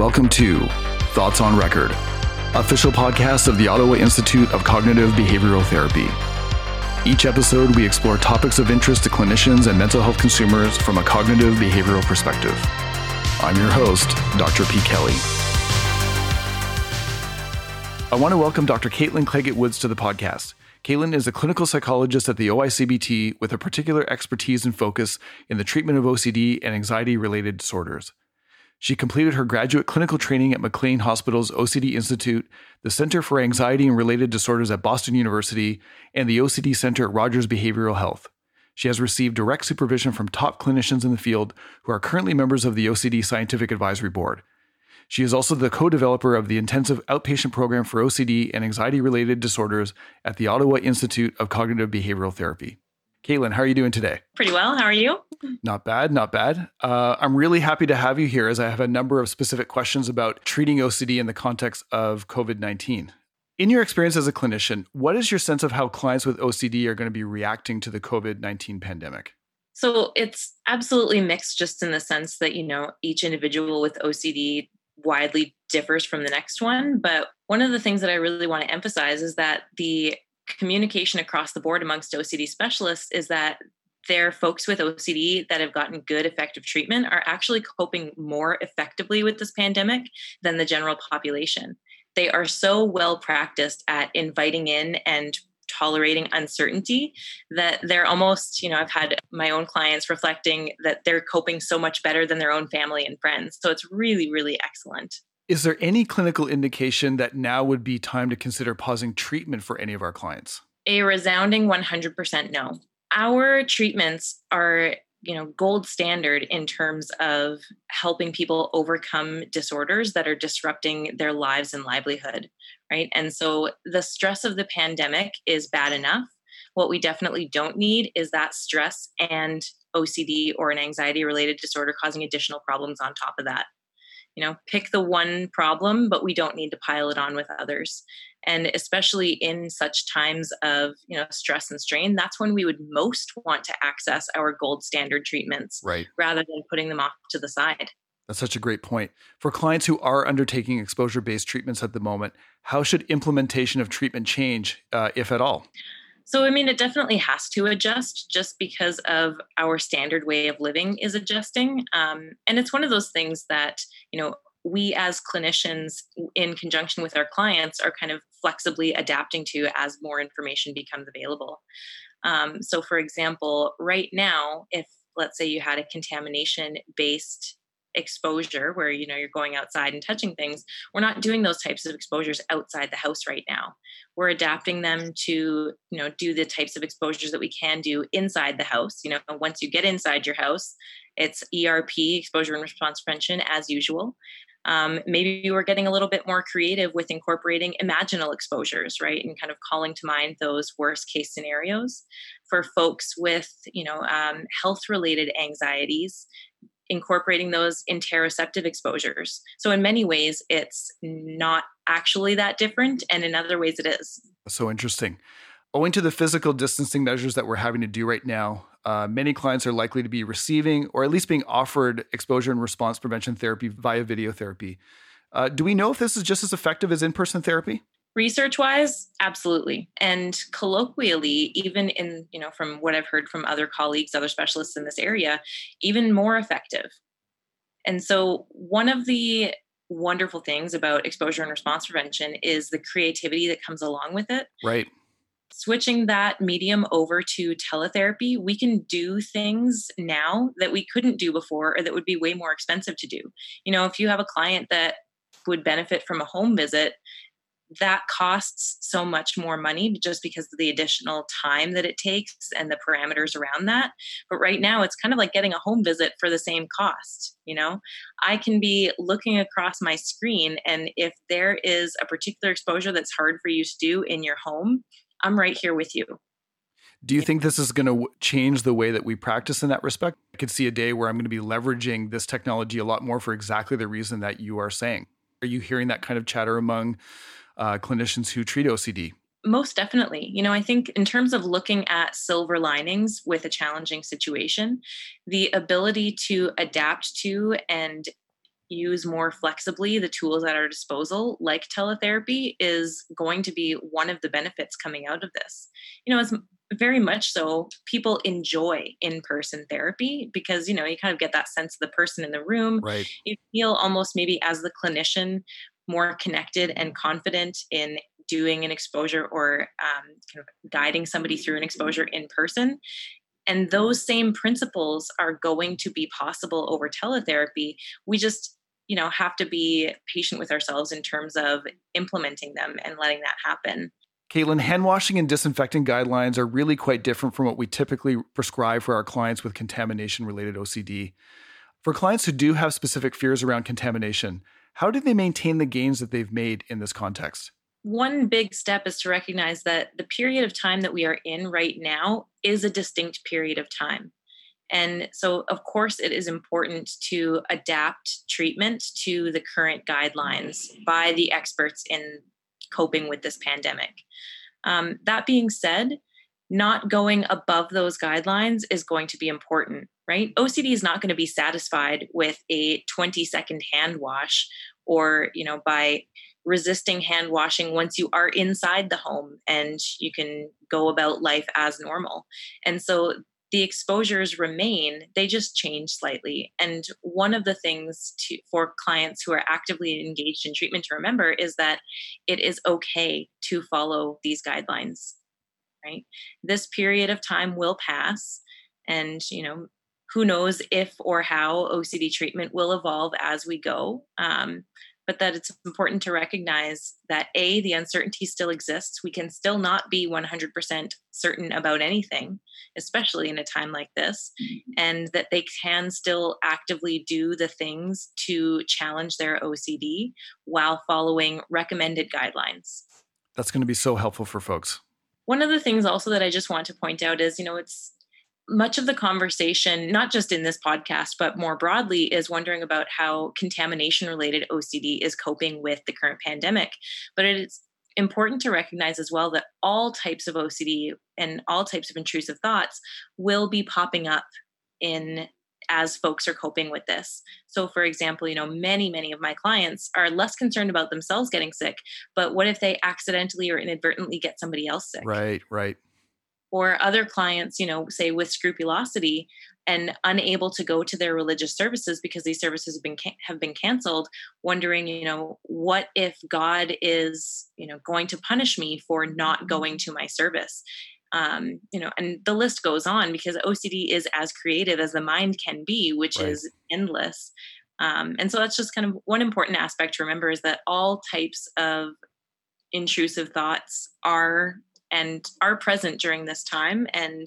Welcome to Thoughts on Record, official podcast of the Ottawa Institute of Cognitive Behavioral Therapy. Each episode, we explore topics of interest to clinicians and mental health consumers from a cognitive behavioral perspective. I'm your host, Dr. P. Kelly. I want to welcome Dr. Caitlin Claggett Woods to the podcast. Caitlin is a clinical psychologist at the OICBT with a particular expertise and focus in the treatment of OCD and anxiety related disorders. She completed her graduate clinical training at McLean Hospital's OCD Institute, the Center for Anxiety and Related Disorders at Boston University, and the OCD Center at Rogers Behavioral Health. She has received direct supervision from top clinicians in the field who are currently members of the OCD Scientific Advisory Board. She is also the co developer of the intensive outpatient program for OCD and anxiety related disorders at the Ottawa Institute of Cognitive Behavioral Therapy. Caitlin, how are you doing today? Pretty well. How are you? Not bad, not bad. Uh, I'm really happy to have you here as I have a number of specific questions about treating OCD in the context of COVID 19. In your experience as a clinician, what is your sense of how clients with OCD are going to be reacting to the COVID 19 pandemic? So it's absolutely mixed, just in the sense that, you know, each individual with OCD widely differs from the next one. But one of the things that I really want to emphasize is that the communication across the board amongst OCD specialists is that their folks with OCD that have gotten good effective treatment are actually coping more effectively with this pandemic than the general population. They are so well practiced at inviting in and tolerating uncertainty that they're almost, you know, I've had my own clients reflecting that they're coping so much better than their own family and friends. So it's really, really excellent. Is there any clinical indication that now would be time to consider pausing treatment for any of our clients? A resounding 100% no. Our treatments are you know gold standard in terms of helping people overcome disorders that are disrupting their lives and livelihood right and so the stress of the pandemic is bad enough what we definitely don't need is that stress and ocd or an anxiety related disorder causing additional problems on top of that you know pick the one problem but we don't need to pile it on with others and especially in such times of you know stress and strain that's when we would most want to access our gold standard treatments right rather than putting them off to the side that's such a great point. For clients who are undertaking exposure based treatments at the moment, how should implementation of treatment change, uh, if at all? So, I mean, it definitely has to adjust just because of our standard way of living is adjusting. Um, and it's one of those things that, you know, we as clinicians, in conjunction with our clients, are kind of flexibly adapting to as more information becomes available. Um, so, for example, right now, if let's say you had a contamination based exposure where you know you're going outside and touching things we're not doing those types of exposures outside the house right now. We're adapting them to you know do the types of exposures that we can do inside the house. You know once you get inside your house it's erp exposure and response prevention as usual. Um, maybe are getting a little bit more creative with incorporating imaginal exposures right and kind of calling to mind those worst case scenarios for folks with you know um, health related anxieties incorporating those interoceptive exposures. So, in many ways, it's not actually that different, and in other ways, it is. So interesting. Owing to the physical distancing measures that we're having to do right now, uh, many clients are likely to be receiving or at least being offered exposure and response prevention therapy via video therapy. Uh, do we know if this is just as effective as in person therapy? Research wise absolutely. And colloquially even in you know from what i've heard from other colleagues other specialists in this area even more effective. And so one of the wonderful things about exposure and response prevention is the creativity that comes along with it. Right. Switching that medium over to teletherapy we can do things now that we couldn't do before or that would be way more expensive to do. You know if you have a client that would benefit from a home visit that costs so much more money just because of the additional time that it takes and the parameters around that. But right now, it's kind of like getting a home visit for the same cost. You know, I can be looking across my screen, and if there is a particular exposure that's hard for you to do in your home, I'm right here with you. Do you think this is going to change the way that we practice in that respect? I could see a day where I'm going to be leveraging this technology a lot more for exactly the reason that you are saying. Are you hearing that kind of chatter among uh, clinicians who treat OCD? Most definitely. You know, I think in terms of looking at silver linings with a challenging situation, the ability to adapt to and use more flexibly the tools at our disposal, like teletherapy, is going to be one of the benefits coming out of this. You know, as very much so, people enjoy in person therapy because, you know, you kind of get that sense of the person in the room. Right. You feel almost maybe as the clinician more connected and confident in doing an exposure or um, kind of guiding somebody through an exposure in person. And those same principles are going to be possible over teletherapy. We just you know have to be patient with ourselves in terms of implementing them and letting that happen Caitlin, hand washing and disinfecting guidelines are really quite different from what we typically prescribe for our clients with contamination related OCD. For clients who do have specific fears around contamination, how do they maintain the gains that they've made in this context? One big step is to recognize that the period of time that we are in right now is a distinct period of time. And so, of course, it is important to adapt treatment to the current guidelines by the experts in coping with this pandemic. Um, that being said, not going above those guidelines is going to be important, right? OCD is not going to be satisfied with a 20 second hand wash or, you know, by resisting hand washing once you are inside the home and you can go about life as normal. And so the exposures remain they just change slightly and one of the things to, for clients who are actively engaged in treatment to remember is that it is okay to follow these guidelines right this period of time will pass and you know who knows if or how ocd treatment will evolve as we go um, but that it's important to recognize that A, the uncertainty still exists. We can still not be 100% certain about anything, especially in a time like this, mm-hmm. and that they can still actively do the things to challenge their OCD while following recommended guidelines. That's going to be so helpful for folks. One of the things also that I just want to point out is, you know, it's much of the conversation, not just in this podcast, but more broadly, is wondering about how contamination related OCD is coping with the current pandemic. But it's important to recognize as well that all types of OCD and all types of intrusive thoughts will be popping up in as folks are coping with this. So, for example, you know, many, many of my clients are less concerned about themselves getting sick, but what if they accidentally or inadvertently get somebody else sick? Right, right or other clients, you know, say with scrupulosity and unable to go to their religious services because these services have been have been canceled, wondering, you know, what if God is, you know, going to punish me for not mm-hmm. going to my service? Um, you know, and the list goes on because OCD is as creative as the mind can be, which right. is endless. Um, and so that's just kind of one important aspect to remember is that all types of intrusive thoughts are and are present during this time and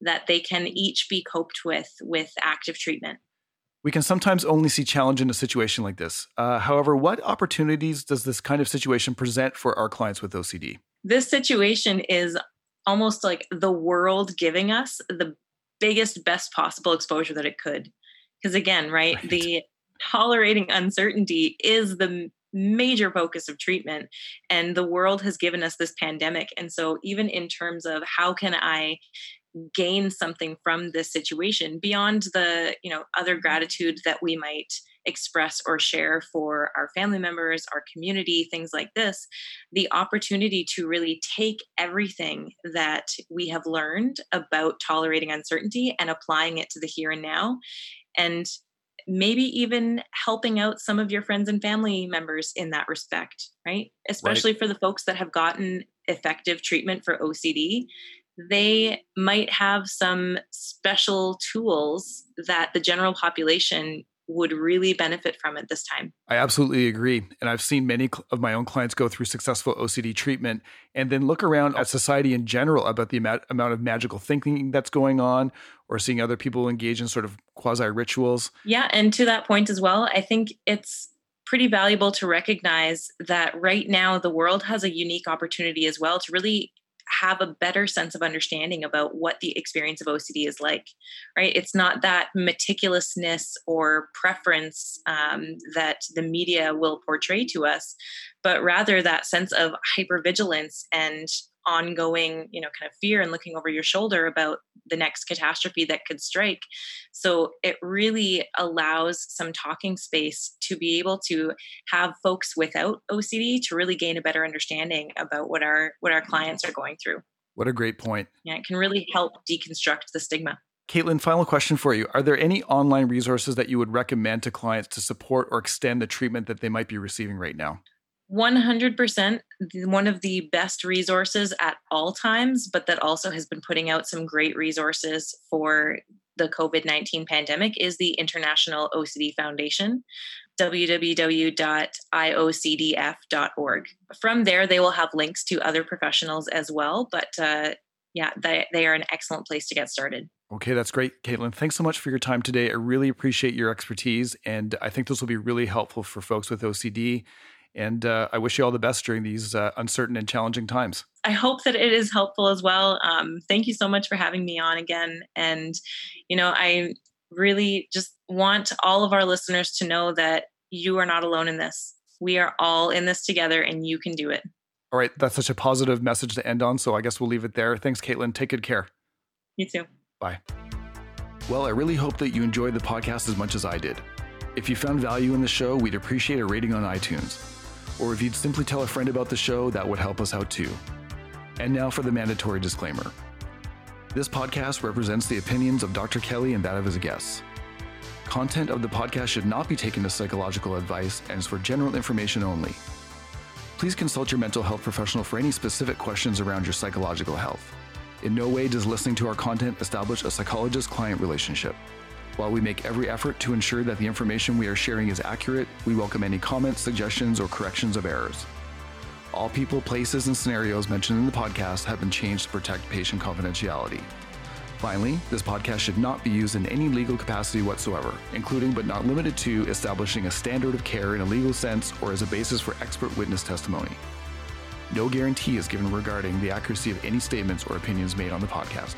that they can each be coped with with active treatment. We can sometimes only see challenge in a situation like this. Uh, however, what opportunities does this kind of situation present for our clients with OCD? This situation is almost like the world giving us the biggest, best possible exposure that it could. Because again, right, right, the tolerating uncertainty is the major focus of treatment and the world has given us this pandemic and so even in terms of how can i gain something from this situation beyond the you know other gratitude that we might express or share for our family members our community things like this the opportunity to really take everything that we have learned about tolerating uncertainty and applying it to the here and now and maybe even helping out some of your friends and family members in that respect, right? Especially right. for the folks that have gotten effective treatment for OCD. They might have some special tools that the general population would really benefit from it this time. I absolutely agree. And I've seen many of my own clients go through successful OCD treatment and then look around at society in general about the amount of magical thinking that's going on or seeing other people engage in sort of quasi rituals. Yeah. And to that point as well, I think it's pretty valuable to recognize that right now the world has a unique opportunity as well to really have a better sense of understanding about what the experience of OCD is like, right? It's not that meticulousness or preference um, that the media will portray to us, but rather that sense of hypervigilance and ongoing you know kind of fear and looking over your shoulder about the next catastrophe that could strike so it really allows some talking space to be able to have folks without ocd to really gain a better understanding about what our what our clients are going through what a great point yeah it can really help deconstruct the stigma Caitlin, final question for you. Are there any online resources that you would recommend to clients to support or extend the treatment that they might be receiving right now? 100% one of the best resources at all times, but that also has been putting out some great resources for the COVID 19 pandemic is the International OCD Foundation, www.iocdf.org. From there, they will have links to other professionals as well, but uh, yeah, they, they are an excellent place to get started. Okay, that's great, Caitlin. Thanks so much for your time today. I really appreciate your expertise, and I think this will be really helpful for folks with OCD. And uh, I wish you all the best during these uh, uncertain and challenging times. I hope that it is helpful as well. Um, thank you so much for having me on again. And, you know, I really just want all of our listeners to know that you are not alone in this. We are all in this together, and you can do it. All right, that's such a positive message to end on. So I guess we'll leave it there. Thanks, Caitlin. Take good care. You too. Bye. Well, I really hope that you enjoyed the podcast as much as I did. If you found value in the show, we'd appreciate a rating on iTunes. Or if you'd simply tell a friend about the show, that would help us out too. And now for the mandatory disclaimer. This podcast represents the opinions of Dr. Kelly and that of his guests. Content of the podcast should not be taken as psychological advice and is for general information only. Please consult your mental health professional for any specific questions around your psychological health. In no way does listening to our content establish a psychologist client relationship. While we make every effort to ensure that the information we are sharing is accurate, we welcome any comments, suggestions, or corrections of errors. All people, places, and scenarios mentioned in the podcast have been changed to protect patient confidentiality. Finally, this podcast should not be used in any legal capacity whatsoever, including but not limited to establishing a standard of care in a legal sense or as a basis for expert witness testimony. No guarantee is given regarding the accuracy of any statements or opinions made on the podcast.